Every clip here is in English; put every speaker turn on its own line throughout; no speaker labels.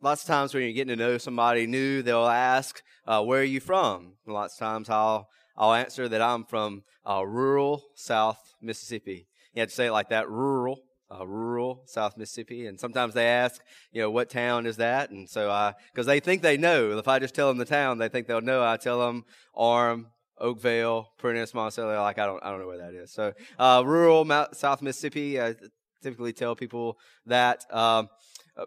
lots of times when you're getting to know somebody new, they'll ask, uh, "Where are you from?" And lots of times I'll I'll answer that I'm from uh, rural South Mississippi. You have to say it like that, rural, uh, rural South Mississippi. And sometimes they ask, you know, what town is that? And so I, because they think they know. If I just tell them the town, they think they'll know. I tell them Arm, Oakvale, Prentiss, Monticello. Like, I don't, I don't know where that is. So uh, rural South Mississippi. I typically tell people that. Um,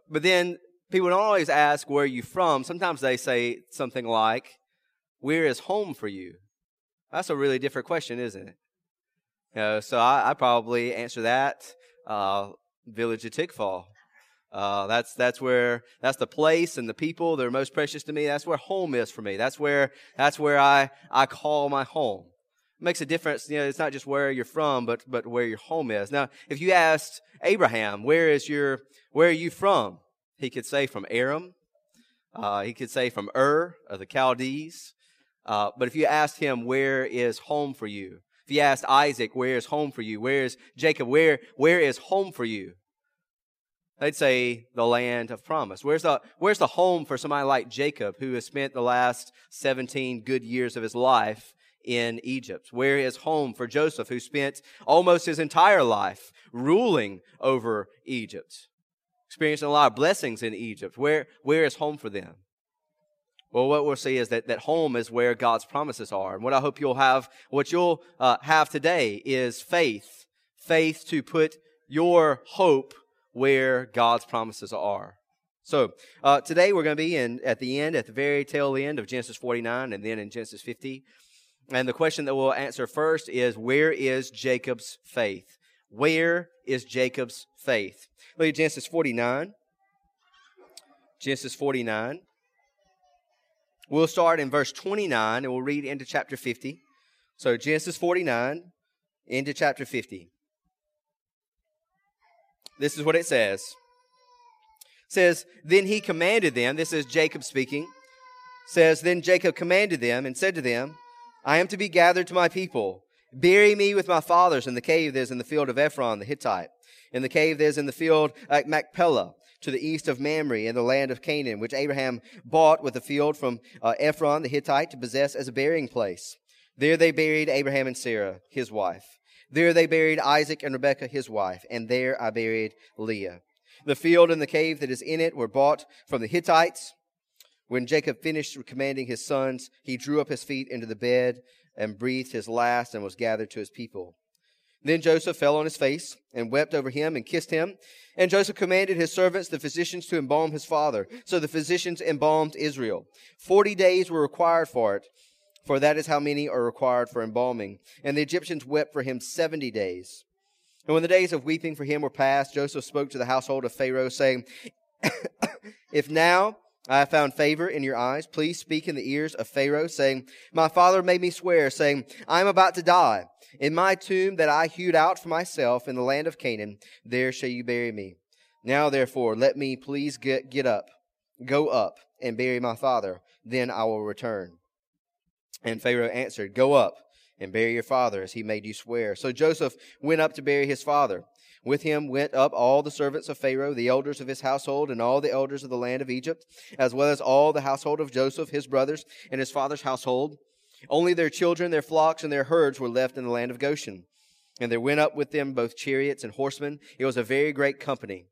but then people don't always ask where are you from. Sometimes they say something like, "Where is home for you?" That's a really different question, isn't it? You know, so I, I probably answer that uh, village of Tickfaw. Uh, that's that's where that's the place and the people that are most precious to me. That's where home is for me. That's where that's where I I call my home. It makes a difference. You know, it's not just where you're from, but but where your home is. Now, if you asked Abraham, where is your where are you from? He could say from Aram. Uh, he could say from Ur of the Chaldees. Uh, but if you asked him, where is home for you? If you asked Isaac, where is home for you? Where is Jacob? Where, where is home for you? They'd say the land of promise. Where's the, where's the home for somebody like Jacob who has spent the last 17 good years of his life in Egypt? Where is home for Joseph who spent almost his entire life ruling over Egypt? Experiencing a lot of blessings in Egypt. Where, where is home for them? Well, what we'll see is that, that home is where God's promises are. And what I hope you'll have, what you'll uh, have today is faith. Faith to put your hope where God's promises are. So, uh, today we're going to be in, at the end, at the very tail end of Genesis 49 and then in Genesis 50. And the question that we'll answer first is, where is Jacob's faith? Where is Jacob's faith? Look at Genesis 49. Genesis 49. We'll start in verse 29 and we'll read into chapter 50. So Genesis 49 into chapter 50. This is what it says. It says, Then he commanded them, this is Jacob speaking, says, Then Jacob commanded them and said to them, I am to be gathered to my people. Bury me with my fathers in the cave that is in the field of Ephron the Hittite, in the cave that is in the field at Machpelah to the east of Mamre in the land of Canaan, which Abraham bought with a field from uh, Ephron the Hittite to possess as a burying place. There they buried Abraham and Sarah, his wife. There they buried Isaac and Rebekah, his wife, and there I buried Leah. The field and the cave that is in it were bought from the Hittites. When Jacob finished commanding his sons, he drew up his feet into the bed and breathed his last and was gathered to his people. Then Joseph fell on his face and wept over him and kissed him. And Joseph commanded his servants, the physicians, to embalm his father. So the physicians embalmed Israel. Forty days were required for it, for that is how many are required for embalming. And the Egyptians wept for him seventy days. And when the days of weeping for him were past, Joseph spoke to the household of Pharaoh, saying, If now I have found favor in your eyes, please speak in the ears of Pharaoh, saying, My father made me swear, saying, I am about to die. In my tomb that I hewed out for myself in the land of Canaan, there shall you bury me. Now therefore, let me please get, get up, go up, and bury my father. Then I will return. And Pharaoh answered, Go up and bury your father, as he made you swear. So Joseph went up to bury his father. With him went up all the servants of Pharaoh, the elders of his household, and all the elders of the land of Egypt, as well as all the household of Joseph, his brothers, and his father's household. Only their children, their flocks, and their herds were left in the land of Goshen. And there went up with them both chariots and horsemen. It was a very great company.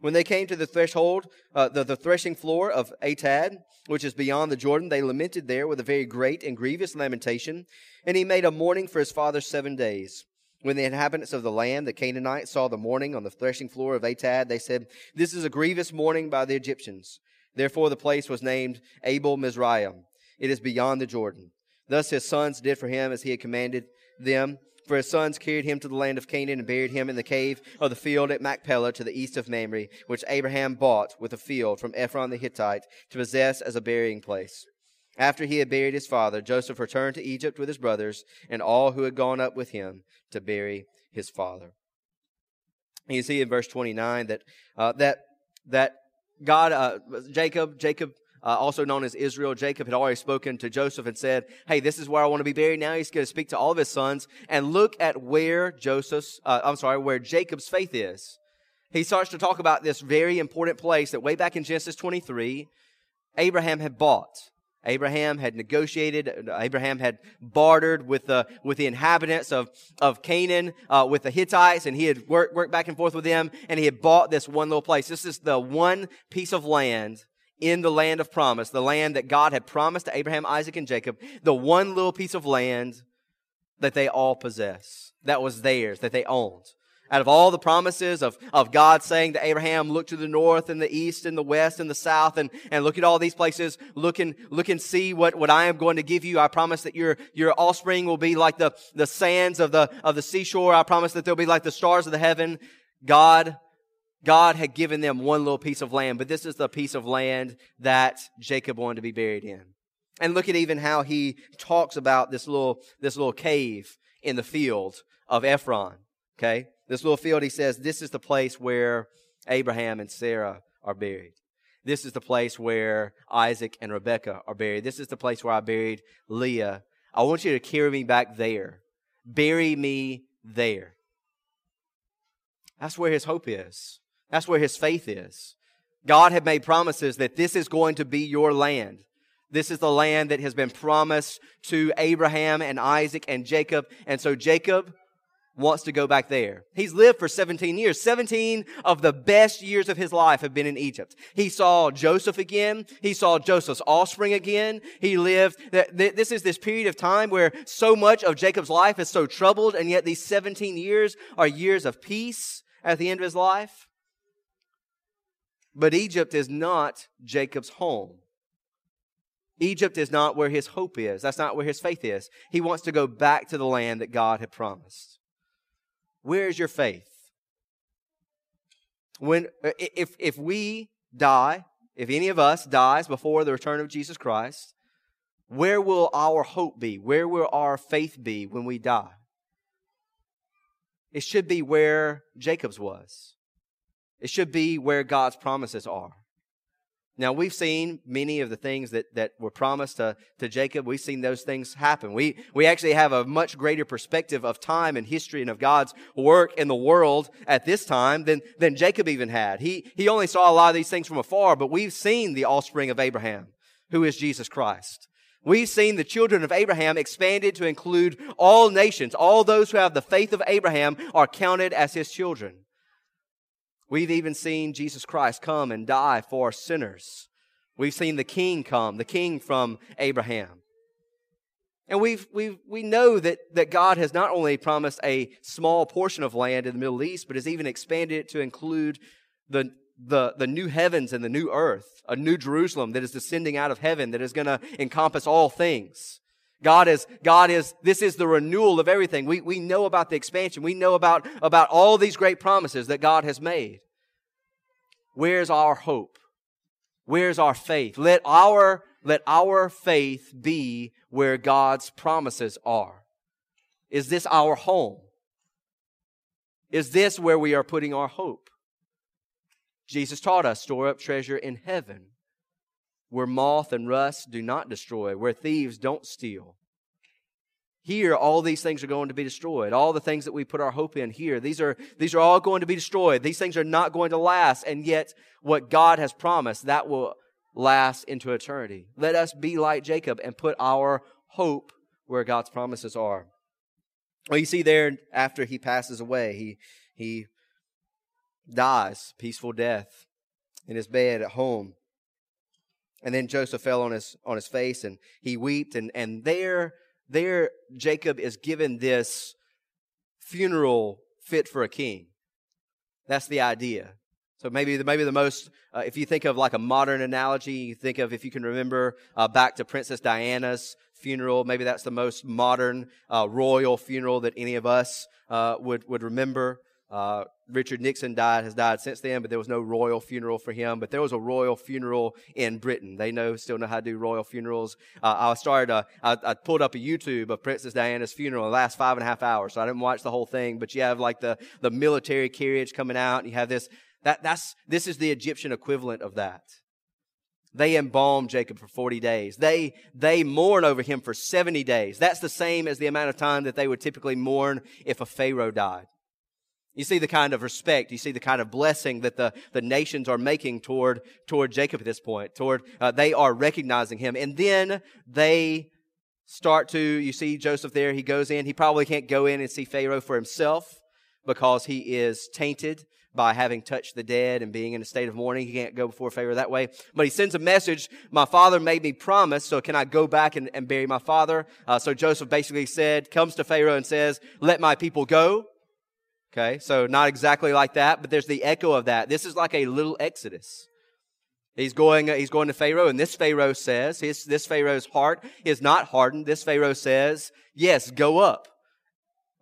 When they came to the threshold, uh, the, the threshing floor of Atad, which is beyond the Jordan, they lamented there with a very great and grievous lamentation. And he made a mourning for his father seven days. When the inhabitants of the land, the Canaanites, saw the mourning on the threshing floor of Atad, they said, This is a grievous mourning by the Egyptians. Therefore the place was named Abel Mizraim. It is beyond the Jordan. Thus his sons did for him as he had commanded them. For his sons carried him to the land of Canaan and buried him in the cave of the field at Machpelah to the east of Mamre, which Abraham bought with a field from Ephron the Hittite to possess as a burying place. After he had buried his father, Joseph returned to Egypt with his brothers and all who had gone up with him to bury his father. You see in verse 29 that, uh, that, that God, uh, Jacob, Jacob uh, also known as Israel. Jacob had already spoken to Joseph and said, Hey, this is where I want to be buried. Now he's going to speak to all of his sons and look at where Joseph's, uh, I'm sorry, where Jacob's faith is. he starts to talk about this very important place that way back in Genesis 23, Abraham had bought. Abraham had negotiated, Abraham had bartered with the, with the inhabitants of, of Canaan, uh, with the Hittites, and he had worked, worked back and forth with them, and he had bought this one little place. This is the one piece of land in the land of promise, the land that God had promised to Abraham, Isaac, and Jacob, the one little piece of land that they all possess, that was theirs, that they owned. Out of all the promises of, of God saying to Abraham, look to the north and the east and the west and the south and, and look at all these places, look and, look and see what, what I am going to give you. I promise that your, your offspring will be like the, the sands of the, of the seashore. I promise that they'll be like the stars of the heaven. God, God had given them one little piece of land, but this is the piece of land that Jacob wanted to be buried in. And look at even how he talks about this little, this little cave in the field of Ephron. Okay this little field, he says, this is the place where Abraham and Sarah are buried. This is the place where Isaac and Rebekah are buried. This is the place where I buried Leah. I want you to carry me back there. Bury me there. That's where his hope is. That's where his faith is. God had made promises that this is going to be your land. This is the land that has been promised to Abraham and Isaac and Jacob. And so Jacob wants to go back there. He's lived for 17 years. 17 of the best years of his life have been in Egypt. He saw Joseph again. He saw Joseph's offspring again. He lived, this is this period of time where so much of Jacob's life is so troubled, and yet these 17 years are years of peace at the end of his life. But Egypt is not Jacob's home. Egypt is not where his hope is. That's not where his faith is. He wants to go back to the land that God had promised. Where is your faith? When, uh, if, if we die, if any of us dies before the return of Jesus Christ, where will our hope be? Where will our faith be when we die? It should be where Jacob's was. It should be where God's promises are. Now, we've seen many of the things that, that were promised to, to Jacob. We've seen those things happen. We, we actually have a much greater perspective of time and history and of God's work in the world at this time than, than Jacob even had. He, he only saw a lot of these things from afar, but we've seen the offspring of Abraham, who is Jesus Christ. We've seen the children of Abraham expanded to include all nations. All those who have the faith of Abraham are counted as his children. We've even seen Jesus Christ come and die for sinners. We've seen the king come, the king from Abraham. And we've, we've, we know that, that God has not only promised a small portion of land in the Middle East, but has even expanded it to include the, the, the new heavens and the new earth, a new Jerusalem that is descending out of heaven that is going to encompass all things. God is, God is, this is the renewal of everything. We, we know about the expansion. We know about, about all these great promises that God has made. Where's our hope? Where's our faith? Let our, let our faith be where God's promises are. Is this our home? Is this where we are putting our hope? Jesus taught us store up treasure in heaven where moth and rust do not destroy, where thieves don't steal. Here, all these things are going to be destroyed. All the things that we put our hope in here, these are, these are all going to be destroyed. These things are not going to last. And yet, what God has promised, that will last into eternity. Let us be like Jacob and put our hope where God's promises are. Well, you see there, after he passes away, he, he dies peaceful death in his bed at home. And then Joseph fell on his on his face and he wept and and there there Jacob is given this funeral fit for a king. That's the idea. So maybe the, maybe the most, uh, if you think of like a modern analogy, you think of if you can remember uh, back to Princess Diana's funeral. Maybe that's the most modern uh, royal funeral that any of us uh, would would remember. Richard Nixon died, has died since then, but there was no royal funeral for him. But there was a royal funeral in Britain. They know, still know how to do royal funerals. Uh, I started, uh, I, I, pulled up a YouTube of Princess Diana's funeral. It lasts five and a half hours, so I didn't watch the whole thing. But you have like the, the military carriage coming out, and you have this, that, that's, this is the Egyptian equivalent of that. They embalm Jacob for 40 days. They, they mourn over him for 70 days. That's the same as the amount of time that they would typically mourn if a Pharaoh died. You see the kind of respect, you see the kind of blessing that the, the nations are making toward, toward Jacob at this point. Toward, uh, they are recognizing him. And then they start to, you see Joseph there, he goes in. He probably can't go in and see Pharaoh for himself because he is tainted by having touched the dead and being in a state of mourning. He can't go before Pharaoh that way. But he sends a message, my father made me promise, so can I go back and, and bury my father? Uh, so Joseph basically said, comes to Pharaoh and says, let my people go. Okay, so not exactly like that, but there's the echo of that. This is like a little exodus. He's going, uh, he's going to Pharaoh, and this Pharaoh says, his, this Pharaoh's heart is not hardened. This Pharaoh says, yes, go up.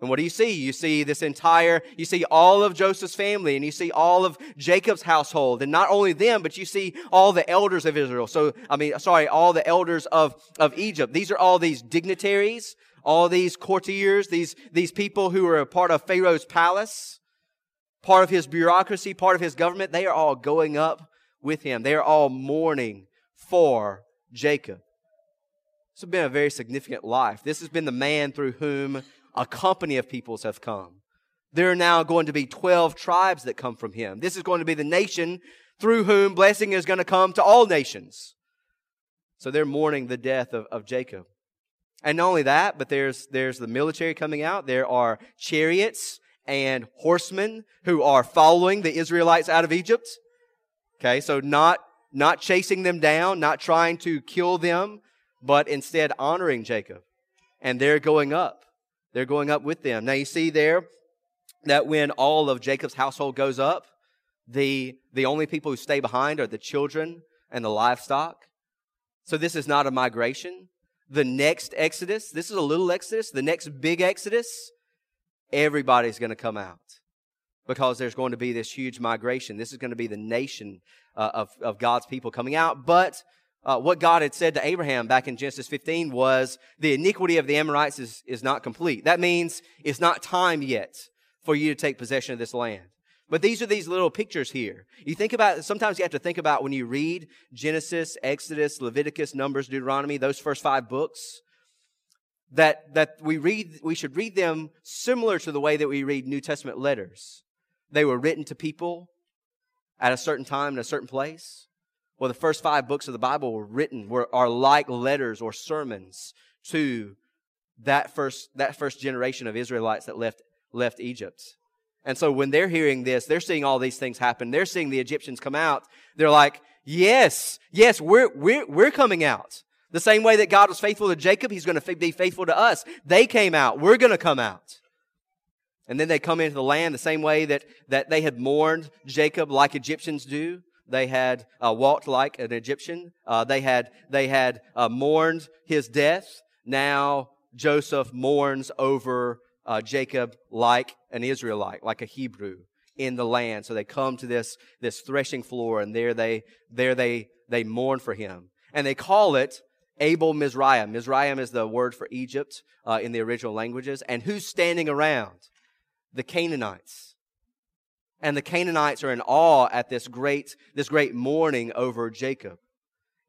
And what do you see? You see this entire, you see all of Joseph's family and you see all of Jacob's household. And not only them, but you see all the elders of Israel. So, I mean, sorry, all the elders of, of Egypt. These are all these dignitaries, all these courtiers, these, these people who are a part of Pharaoh's palace, part of his bureaucracy, part of his government. They are all going up with him. They are all mourning for Jacob. This has been a very significant life. This has been the man through whom a company of peoples have come. There are now going to be 12 tribes that come from him. This is going to be the nation through whom blessing is going to come to all nations. So they're mourning the death of, of Jacob. And not only that, but there's, there's the military coming out. There are chariots and horsemen who are following the Israelites out of Egypt. Okay, so not, not chasing them down, not trying to kill them, but instead honoring Jacob. And they're going up. They're going up with them. Now you see there that when all of Jacob's household goes up, the, the only people who stay behind are the children and the livestock. So this is not a migration. The next Exodus, this is a little Exodus. The next big Exodus, everybody's going to come out because there's going to be this huge migration. This is going to be the nation uh, of, of God's people coming out. But uh, what God had said to Abraham back in Genesis 15 was the iniquity of the Amorites is, is not complete. That means it's not time yet for you to take possession of this land. But these are these little pictures here. You think about, sometimes you have to think about when you read Genesis, Exodus, Leviticus, Numbers, Deuteronomy, those first five books, that, that we read, we should read them similar to the way that we read New Testament letters. They were written to people at a certain time in a certain place. Well, the first five books of the Bible were written, were, are like letters or sermons to that first, that first generation of Israelites that left, left Egypt. And so when they're hearing this, they're seeing all these things happen. They're seeing the Egyptians come out. They're like, yes, yes, we're, we're, we're coming out. The same way that God was faithful to Jacob, He's going to be faithful to us. They came out. We're going to come out. And then they come into the land the same way that, that they had mourned Jacob like Egyptians do. They had uh, walked like an Egyptian. Uh, they had, they had uh, mourned his death. Now Joseph mourns over uh, Jacob like an Israelite, like a Hebrew in the land. So they come to this, this threshing floor and there they, there they, they mourn for him. And they call it Abel Mizraim. Mizraim is the word for Egypt uh, in the original languages. And who's standing around? The Canaanites and the Canaanites are in awe at this great, this great mourning over Jacob.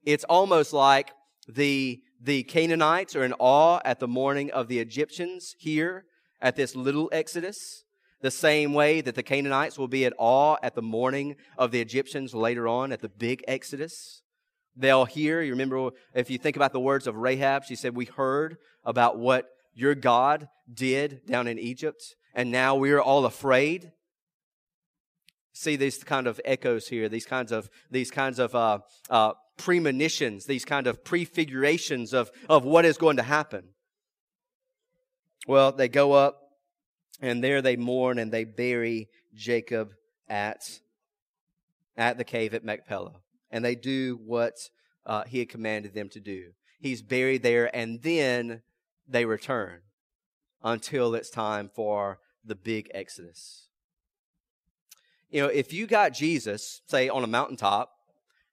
It's almost like the, the Canaanites are in awe at the mourning of the Egyptians here at this little Exodus, the same way that the Canaanites will be at awe at the mourning of the Egyptians later on at the big Exodus. They'll hear, you remember, if you think about the words of Rahab, she said, We heard about what your God did down in Egypt, and now we are all afraid see these kind of echoes here, these kinds of these kinds of uh, uh, premonitions, these kind of prefigurations of of what is going to happen. Well, they go up, and there they mourn and they bury Jacob at at the cave at Machpelah, and they do what uh, he had commanded them to do. He's buried there, and then they return until it's time for the big exodus. You know, if you got Jesus, say, on a mountaintop,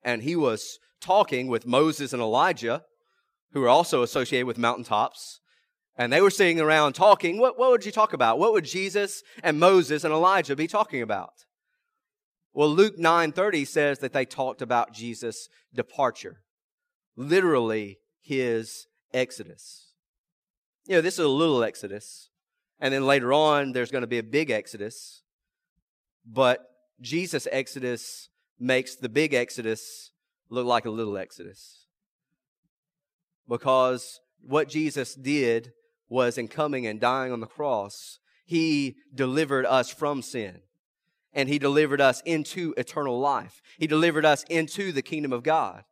and he was talking with Moses and Elijah, who are also associated with mountaintops, and they were sitting around talking, what, what would you talk about? What would Jesus and Moses and Elijah be talking about? Well, Luke 9:30 says that they talked about Jesus' departure. Literally his exodus. You know, this is a little exodus. And then later on there's going to be a big exodus. but Jesus' exodus makes the big exodus look like a little exodus. Because what Jesus did was in coming and dying on the cross, he delivered us from sin and he delivered us into eternal life. He delivered us into the kingdom of God.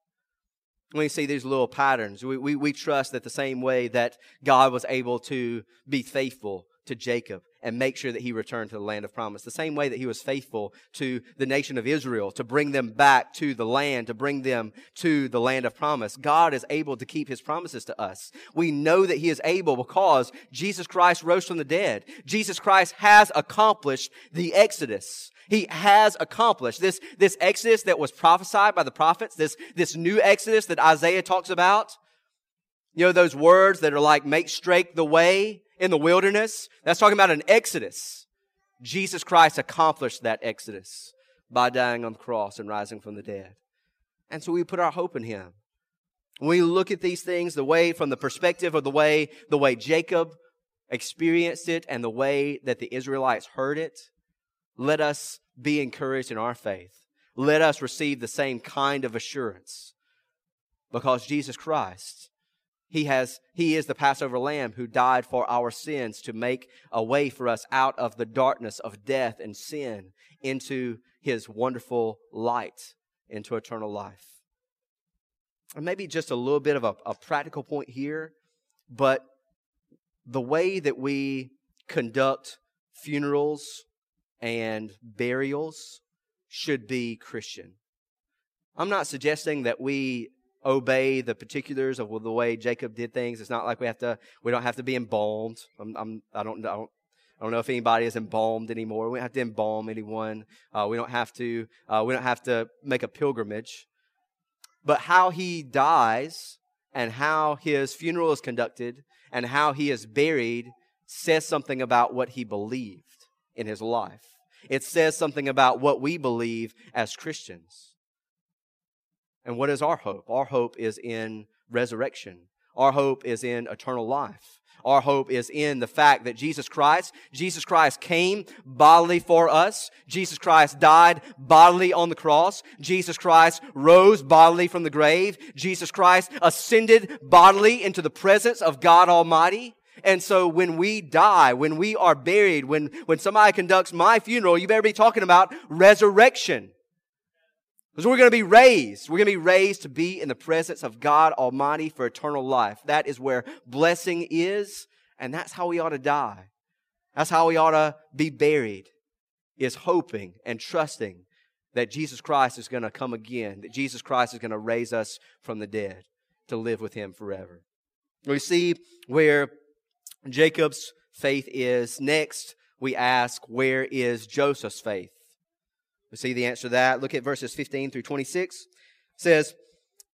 We see these little patterns. We, we, we trust that the same way that God was able to be faithful to Jacob and make sure that he returned to the land of promise. The same way that he was faithful to the nation of Israel to bring them back to the land, to bring them to the land of promise. God is able to keep his promises to us. We know that he is able because Jesus Christ rose from the dead. Jesus Christ has accomplished the Exodus. He has accomplished this, this Exodus that was prophesied by the prophets, this, this new Exodus that Isaiah talks about. You know, those words that are like, make straight the way in the wilderness. That's talking about an exodus. Jesus Christ accomplished that exodus by dying on the cross and rising from the dead. And so we put our hope in him. When we look at these things, the way from the perspective of the way, the way Jacob experienced it and the way that the Israelites heard it, let us be encouraged in our faith. Let us receive the same kind of assurance because Jesus Christ he has, he is the Passover lamb who died for our sins to make a way for us out of the darkness of death and sin into his wonderful light, into eternal life. And maybe just a little bit of a, a practical point here, but the way that we conduct funerals and burials should be Christian. I'm not suggesting that we obey the particulars of the way Jacob did things. It's not like we have to, we don't have to be embalmed. I'm, I'm, I don't, I don't, I don't know if anybody is embalmed anymore. We don't have to embalm anyone. Uh, we don't have to, uh, we don't have to make a pilgrimage. But how he dies and how his funeral is conducted and how he is buried says something about what he believed in his life. It says something about what we believe as Christians. And what is our hope? Our hope is in resurrection. Our hope is in eternal life. Our hope is in the fact that Jesus Christ, Jesus Christ came bodily for us. Jesus Christ died bodily on the cross. Jesus Christ rose bodily from the grave. Jesus Christ ascended bodily into the presence of God Almighty. And so when we die, when we are buried, when, when somebody conducts my funeral, you better be talking about resurrection. Because we're going to be raised. We're going to be raised to be in the presence of God Almighty for eternal life. That is where blessing is, and that's how we ought to die. That's how we ought to be buried, is hoping and trusting that Jesus Christ is going to come again, that Jesus Christ is going to raise us from the dead to live with Him forever. We see where Jacob's faith is. Next, we ask, where is Joseph's faith? We see the answer to that. Look at verses 15 through 26. It says,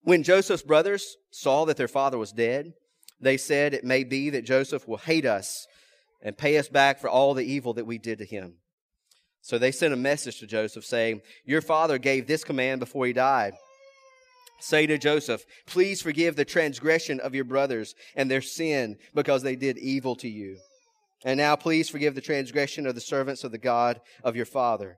When Joseph's brothers saw that their father was dead, they said, It may be that Joseph will hate us and pay us back for all the evil that we did to him. So they sent a message to Joseph saying, Your father gave this command before he died. Say to Joseph, Please forgive the transgression of your brothers and their sin because they did evil to you. And now please forgive the transgression of the servants of the God of your father.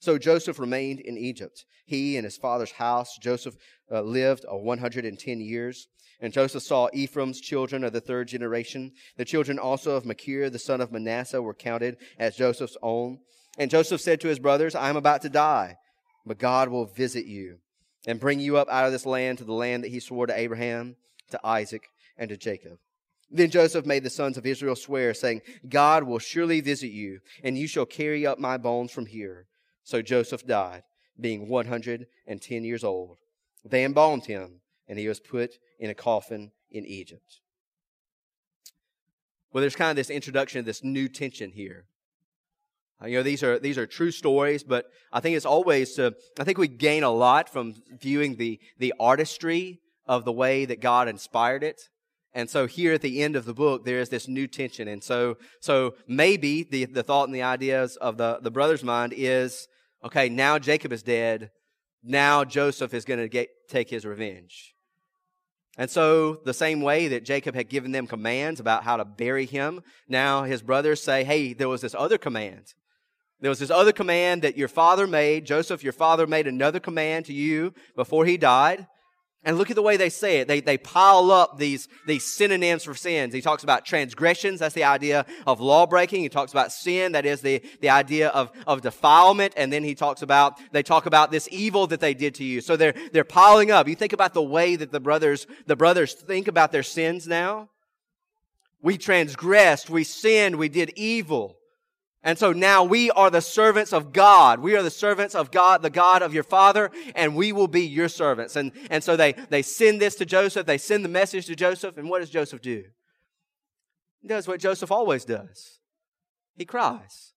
So Joseph remained in Egypt. He and his father's house, Joseph uh, lived a 110 years. And Joseph saw Ephraim's children of the third generation. The children also of Machir, the son of Manasseh, were counted as Joseph's own. And Joseph said to his brothers, I am about to die, but God will visit you and bring you up out of this land to the land that he swore to Abraham, to Isaac, and to Jacob. Then Joseph made the sons of Israel swear, saying, God will surely visit you, and you shall carry up my bones from here. So Joseph died, being 110 years old. They embalmed him, and he was put in a coffin in Egypt. Well, there's kind of this introduction of this new tension here. Uh, you know, these are these are true stories, but I think it's always uh, I think we gain a lot from viewing the the artistry of the way that God inspired it. And so here at the end of the book, there is this new tension. And so, so maybe the, the thought and the ideas of the, the brother's mind is, okay, now Jacob is dead. Now Joseph is going to take his revenge. And so, the same way that Jacob had given them commands about how to bury him, now his brothers say, hey, there was this other command. There was this other command that your father made. Joseph, your father made another command to you before he died. And look at the way they say it. They, they pile up these, these synonyms for sins. He talks about transgressions. That's the idea of law breaking. He talks about sin. That is the, the idea of, of defilement. And then he talks about, they talk about this evil that they did to you. So they're, they're piling up. You think about the way that the brothers, the brothers think about their sins now. We transgressed. We sinned. We did evil. And so now we are the servants of God. We are the servants of God, the God of your father, and we will be your servants. And, and so they, they send this to Joseph. They send the message to Joseph. And what does Joseph do? He does what Joseph always does. He cries.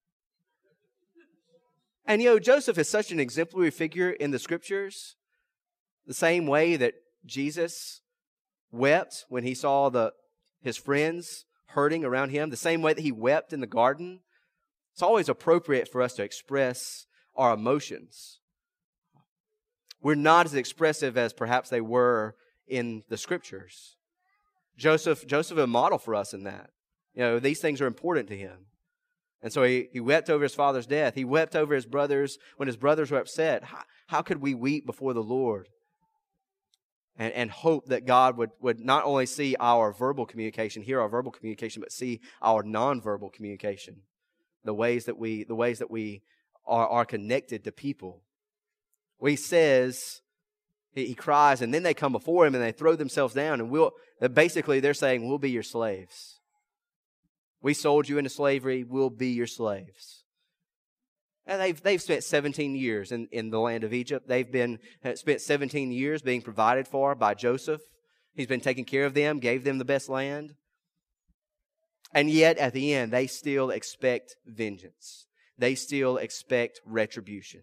And you know, Joseph is such an exemplary figure in the scriptures, the same way that Jesus wept when he saw the, his friends hurting around him, the same way that he wept in the garden it's always appropriate for us to express our emotions. We're not as expressive as perhaps they were in the scriptures. Joseph, Joseph a model for us in that. You know, these things are important to him. And so he, he wept over his father's death. He wept over his brothers when his brothers were upset. How, how could we weep before the Lord? And, and hope that God would, would not only see our verbal communication, hear our verbal communication, but see our nonverbal communication the ways that we the ways that we are, are connected to people. Where he says, he, he cries, and then they come before him and they throw themselves down, and we'll basically they're saying, We'll be your slaves. We sold you into slavery, we'll be your slaves. And they've, they've spent 17 years in, in the land of Egypt. They've been uh, spent 17 years being provided for by Joseph. He's been taking care of them, gave them the best land. And yet, at the end, they still expect vengeance. They still expect retribution.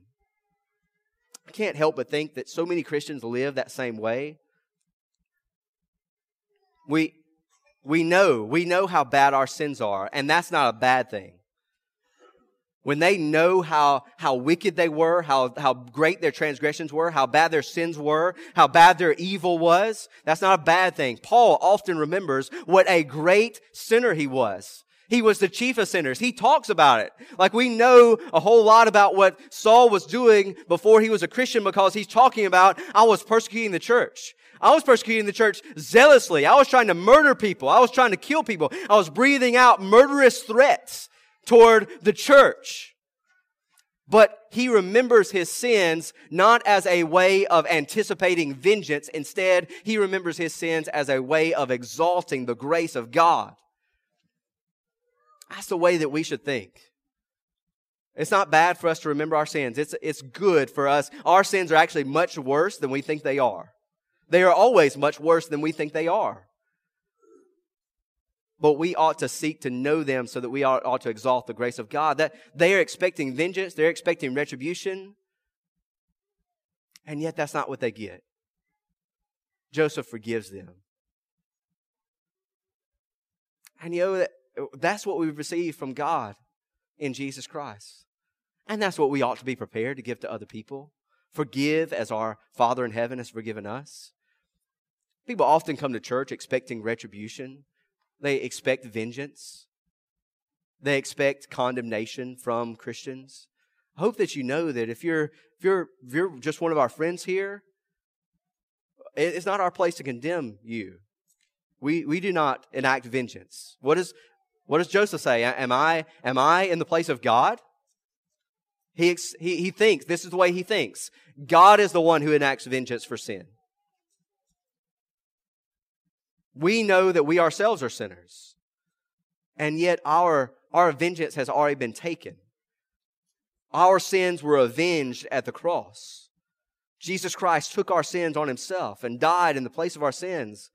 I can't help but think that so many Christians live that same way. We, we know, we know how bad our sins are, and that's not a bad thing when they know how, how wicked they were, how, how great their transgressions were, how bad their sins were, how bad their evil was, that's not a bad thing. Paul often remembers what a great sinner he was. He was the chief of sinners. He talks about it. Like we know a whole lot about what Saul was doing before he was a Christian because he's talking about, I was persecuting the church. I was persecuting the church zealously. I was trying to murder people. I was trying to kill people. I was breathing out murderous threats toward the church. But he remembers his sins not as a way of anticipating vengeance. Instead, he remembers his sins as a way of exalting the grace of God. That's the way that we should think. It's not bad for us to remember our sins. It's, it's good for us. Our sins are actually much worse than we think they are. They are always much worse than we think they are but we ought to seek to know them so that we ought, ought to exalt the grace of God. That they are expecting vengeance, they're expecting retribution, and yet that's not what they get. Joseph forgives them. And you know that that's what we've received from God in Jesus Christ. And that's what we ought to be prepared to give to other people. Forgive as our Father in heaven has forgiven us. People often come to church expecting retribution. They expect vengeance. They expect condemnation from Christians. I hope that you know that if you're if you're if you're just one of our friends here, it's not our place to condemn you. We we do not enact vengeance. What is what does Joseph say? Am I am I in the place of God? He, he, he thinks, this is the way he thinks. God is the one who enacts vengeance for sin. We know that we ourselves are sinners. And yet our, our vengeance has already been taken. Our sins were avenged at the cross. Jesus Christ took our sins on himself and died in the place of our sins.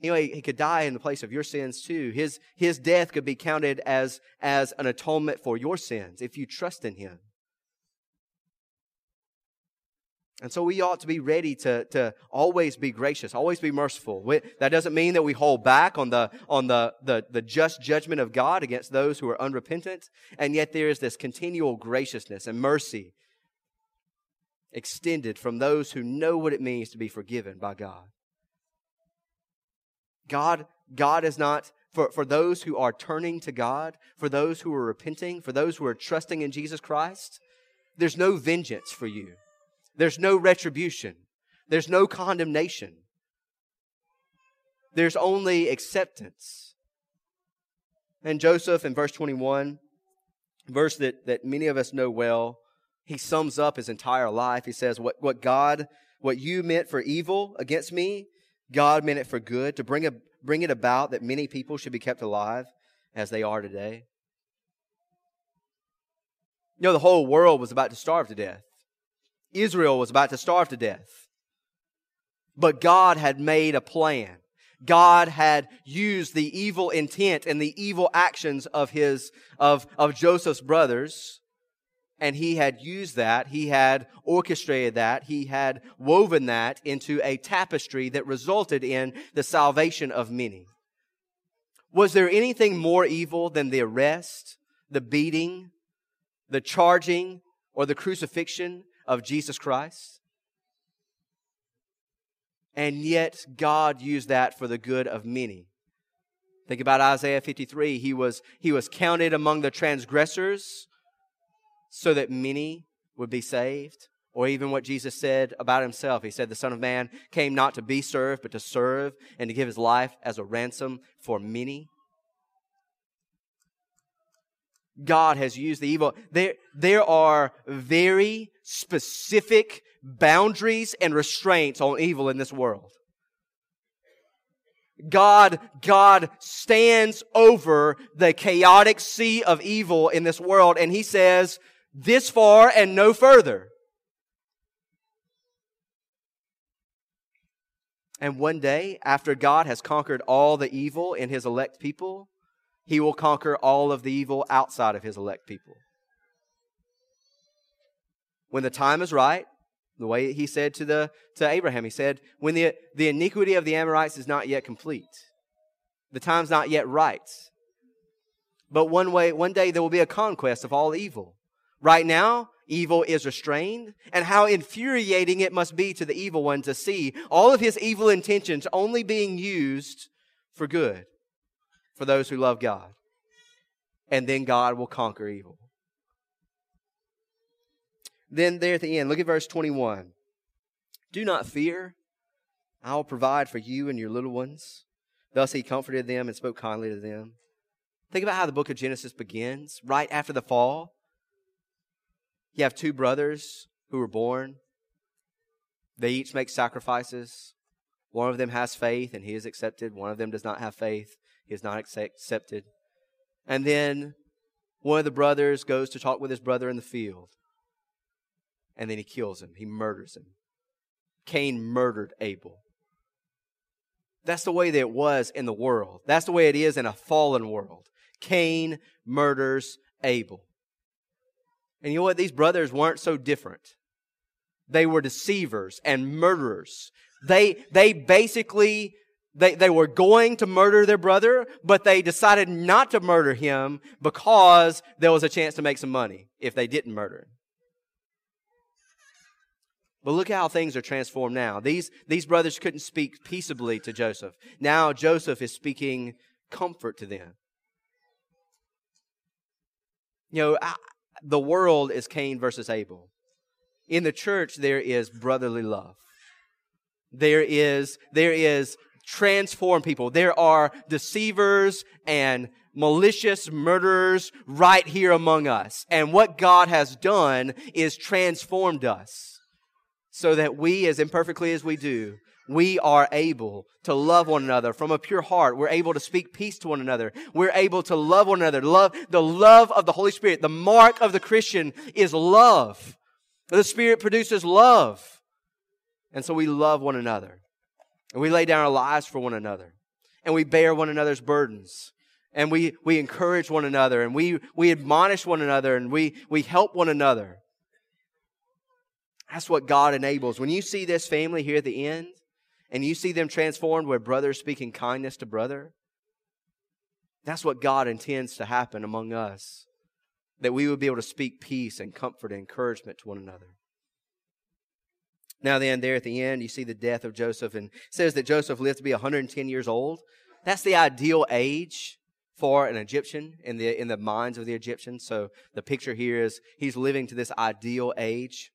He, he could die in the place of your sins too. His, his death could be counted as, as an atonement for your sins if you trust in him. And so we ought to be ready to, to always be gracious, always be merciful. We, that doesn't mean that we hold back on, the, on the, the, the just judgment of God against those who are unrepentant. And yet there is this continual graciousness and mercy extended from those who know what it means to be forgiven by God. God, God is not, for, for those who are turning to God, for those who are repenting, for those who are trusting in Jesus Christ, there's no vengeance for you. There's no retribution. There's no condemnation. There's only acceptance. And Joseph in verse 21, verse that, that many of us know well, he sums up his entire life. He says, what, what God, what you meant for evil against me, God meant it for good, to bring, a, bring it about that many people should be kept alive as they are today. You know, the whole world was about to starve to death. Israel was about to starve to death. But God had made a plan. God had used the evil intent and the evil actions of his, of, of Joseph's brothers. And he had used that. He had orchestrated that. He had woven that into a tapestry that resulted in the salvation of many. Was there anything more evil than the arrest, the beating, the charging, or the crucifixion of Jesus Christ. And yet, God used that for the good of many. Think about Isaiah 53. He was, he was counted among the transgressors so that many would be saved. Or even what Jesus said about himself. He said, The Son of Man came not to be served, but to serve and to give his life as a ransom for many. God has used the evil. There, there are very specific boundaries and restraints on evil in this world. God, God stands over the chaotic sea of evil in this world and he says, this far and no further. And one day, after God has conquered all the evil in his elect people, he will conquer all of the evil outside of his elect people. When the time is right, the way he said to, the, to Abraham, he said, when the, the iniquity of the Amorites is not yet complete, the time's not yet right. But one way, one day there will be a conquest of all evil. Right now, evil is restrained, and how infuriating it must be to the evil one to see all of his evil intentions only being used for good for those who love God. And then God will conquer evil. Then, there at the end, look at verse 21. Do not fear. I will provide for you and your little ones. Thus he comforted them and spoke kindly to them. Think about how the book of Genesis begins right after the fall. You have two brothers who were born. They each make sacrifices. One of them has faith and he is accepted. One of them does not have faith he is not accepted. And then one of the brothers goes to talk with his brother in the field. And then he kills him, he murders him. Cain murdered Abel. That's the way that it was in the world. That's the way it is in a fallen world. Cain murders Abel. And you know what? These brothers weren't so different. They were deceivers and murderers. They, they basically they, they were going to murder their brother, but they decided not to murder him because there was a chance to make some money if they didn't murder him. But look how things are transformed now. These, these brothers couldn't speak peaceably to Joseph. Now Joseph is speaking comfort to them. You know, I, the world is Cain versus Abel. In the church, there is brotherly love. There is, there is transform people. There are deceivers and malicious murderers right here among us. And what God has done is transformed us so that we, as imperfectly as we do, we are able to love one another from a pure heart. We're able to speak peace to one another. We're able to love one another. Love, the love of the Holy Spirit. The mark of the Christian is love. The Spirit produces love. And so we love one another. And we lay down our lives for one another. And we bear one another's burdens. And we, we encourage one another. And we, we admonish one another. And we, we help one another. That's what God enables. When you see this family here at the end, and you see them transformed where brothers speaking kindness to brother, that's what God intends to happen among us. That we would be able to speak peace and comfort and encouragement to one another. Now, then, there at the end, you see the death of Joseph, and says that Joseph lived to be 110 years old. That's the ideal age for an Egyptian in the in the minds of the Egyptians. So the picture here is he's living to this ideal age.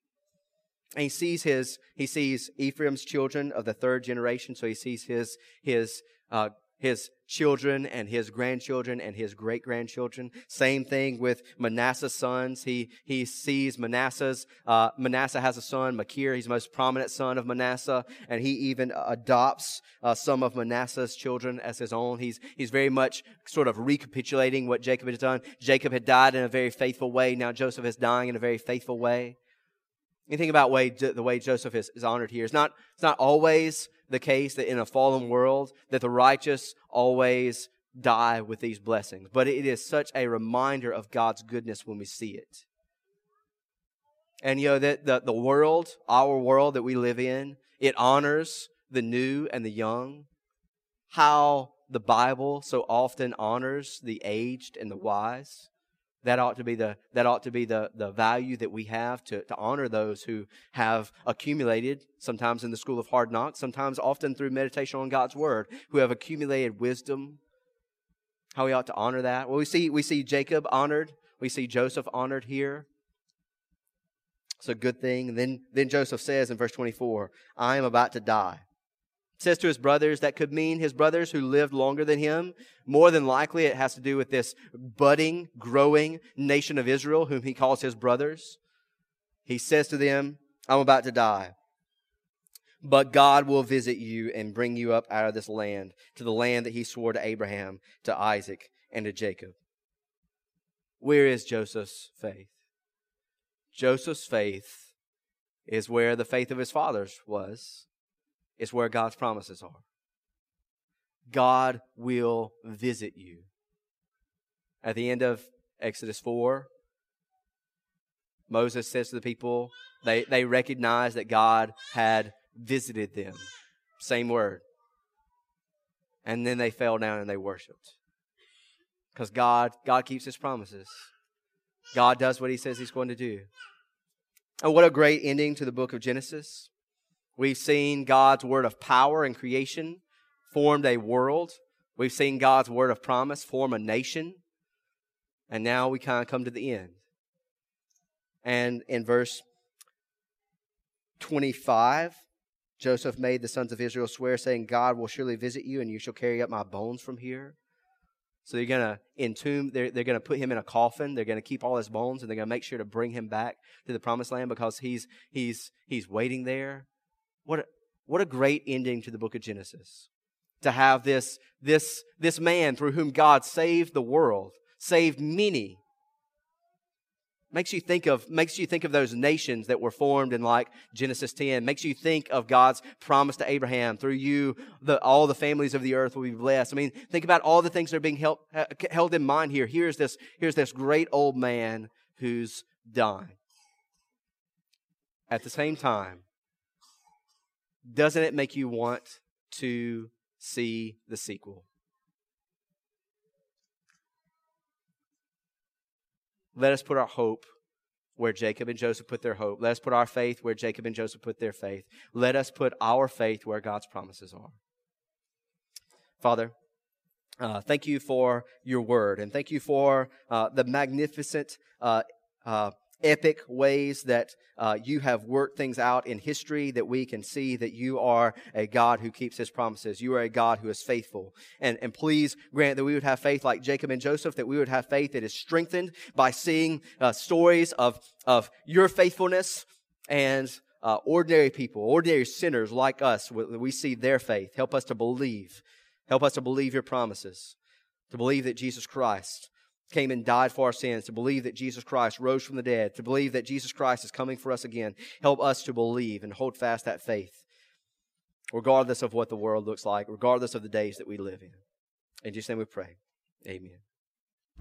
And he sees his he sees Ephraim's children of the third generation. So he sees his his uh, his children and his grandchildren and his great grandchildren. Same thing with Manasseh's sons. He, he sees Manasseh's, uh, Manasseh has a son, Machir. He's the most prominent son of Manasseh. And he even adopts uh, some of Manasseh's children as his own. He's, he's very much sort of recapitulating what Jacob had done. Jacob had died in a very faithful way. Now Joseph is dying in a very faithful way. You think about way, the way Joseph is, is honored here. It's not, it's not always the case that in a fallen world that the righteous always die with these blessings, but it is such a reminder of God's goodness when we see it. And you know that the, the world, our world that we live in, it honors the new and the young. How the Bible so often honors the aged and the wise. That ought to be the, that ought to be the, the value that we have to, to honor those who have accumulated, sometimes in the school of hard knocks, sometimes often through meditation on God's word, who have accumulated wisdom. How we ought to honor that. Well, we see, we see Jacob honored. We see Joseph honored here. It's a good thing. And then, then Joseph says in verse 24, I am about to die says to his brothers that could mean his brothers who lived longer than him. More than likely, it has to do with this budding, growing nation of Israel, whom he calls his brothers. He says to them, I'm about to die. But God will visit you and bring you up out of this land to the land that he swore to Abraham, to Isaac, and to Jacob. Where is Joseph's faith? Joseph's faith is where the faith of his fathers was is where God's promises are. God will visit you. At the end of Exodus 4, Moses says to the people, they, they recognize that God had visited them. Same word. And then they fell down and they worshiped. Because God, God keeps his promises. God does what he says he's going to do. And what a great ending to the book of Genesis. We've seen God's word of power and creation formed a world. We've seen God's word of promise form a nation. And now we kind of come to the end. And in verse 25, Joseph made the sons of Israel swear, saying, God will surely visit you, and you shall carry up my bones from here. So they're going to entomb, they're, they're going to put him in a coffin. They're going to keep all his bones, and they're going to make sure to bring him back to the promised land because he's, he's, he's waiting there. What a, what a great ending to the book of Genesis. To have this, this, this man through whom God saved the world, saved many. Makes you think of makes you think of those nations that were formed in like Genesis 10. Makes you think of God's promise to Abraham. Through you, the, all the families of the earth will be blessed. I mean, think about all the things that are being held, uh, held in mind here. Here's this, here's this great old man who's dying. At the same time, doesn't it make you want to see the sequel? Let us put our hope where Jacob and Joseph put their hope. Let us put our faith where Jacob and Joseph put their faith. Let us put our faith where God's promises are. Father, uh, thank you for your word, and thank you for uh, the magnificent uh, uh epic ways that uh, you have worked things out in history that we can see that you are a God who keeps his promises. You are a God who is faithful. And, and please grant that we would have faith like Jacob and Joseph, that we would have faith that is strengthened by seeing uh, stories of, of your faithfulness and uh, ordinary people, ordinary sinners like us. We see their faith. Help us to believe. Help us to believe your promises, to believe that Jesus Christ came and died for our sins, to believe that Jesus Christ rose from the dead, to believe that Jesus Christ is coming for us again. Help us to believe and hold fast that faith, regardless of what the world looks like, regardless of the days that we live in. In Jesus' name we pray. Amen.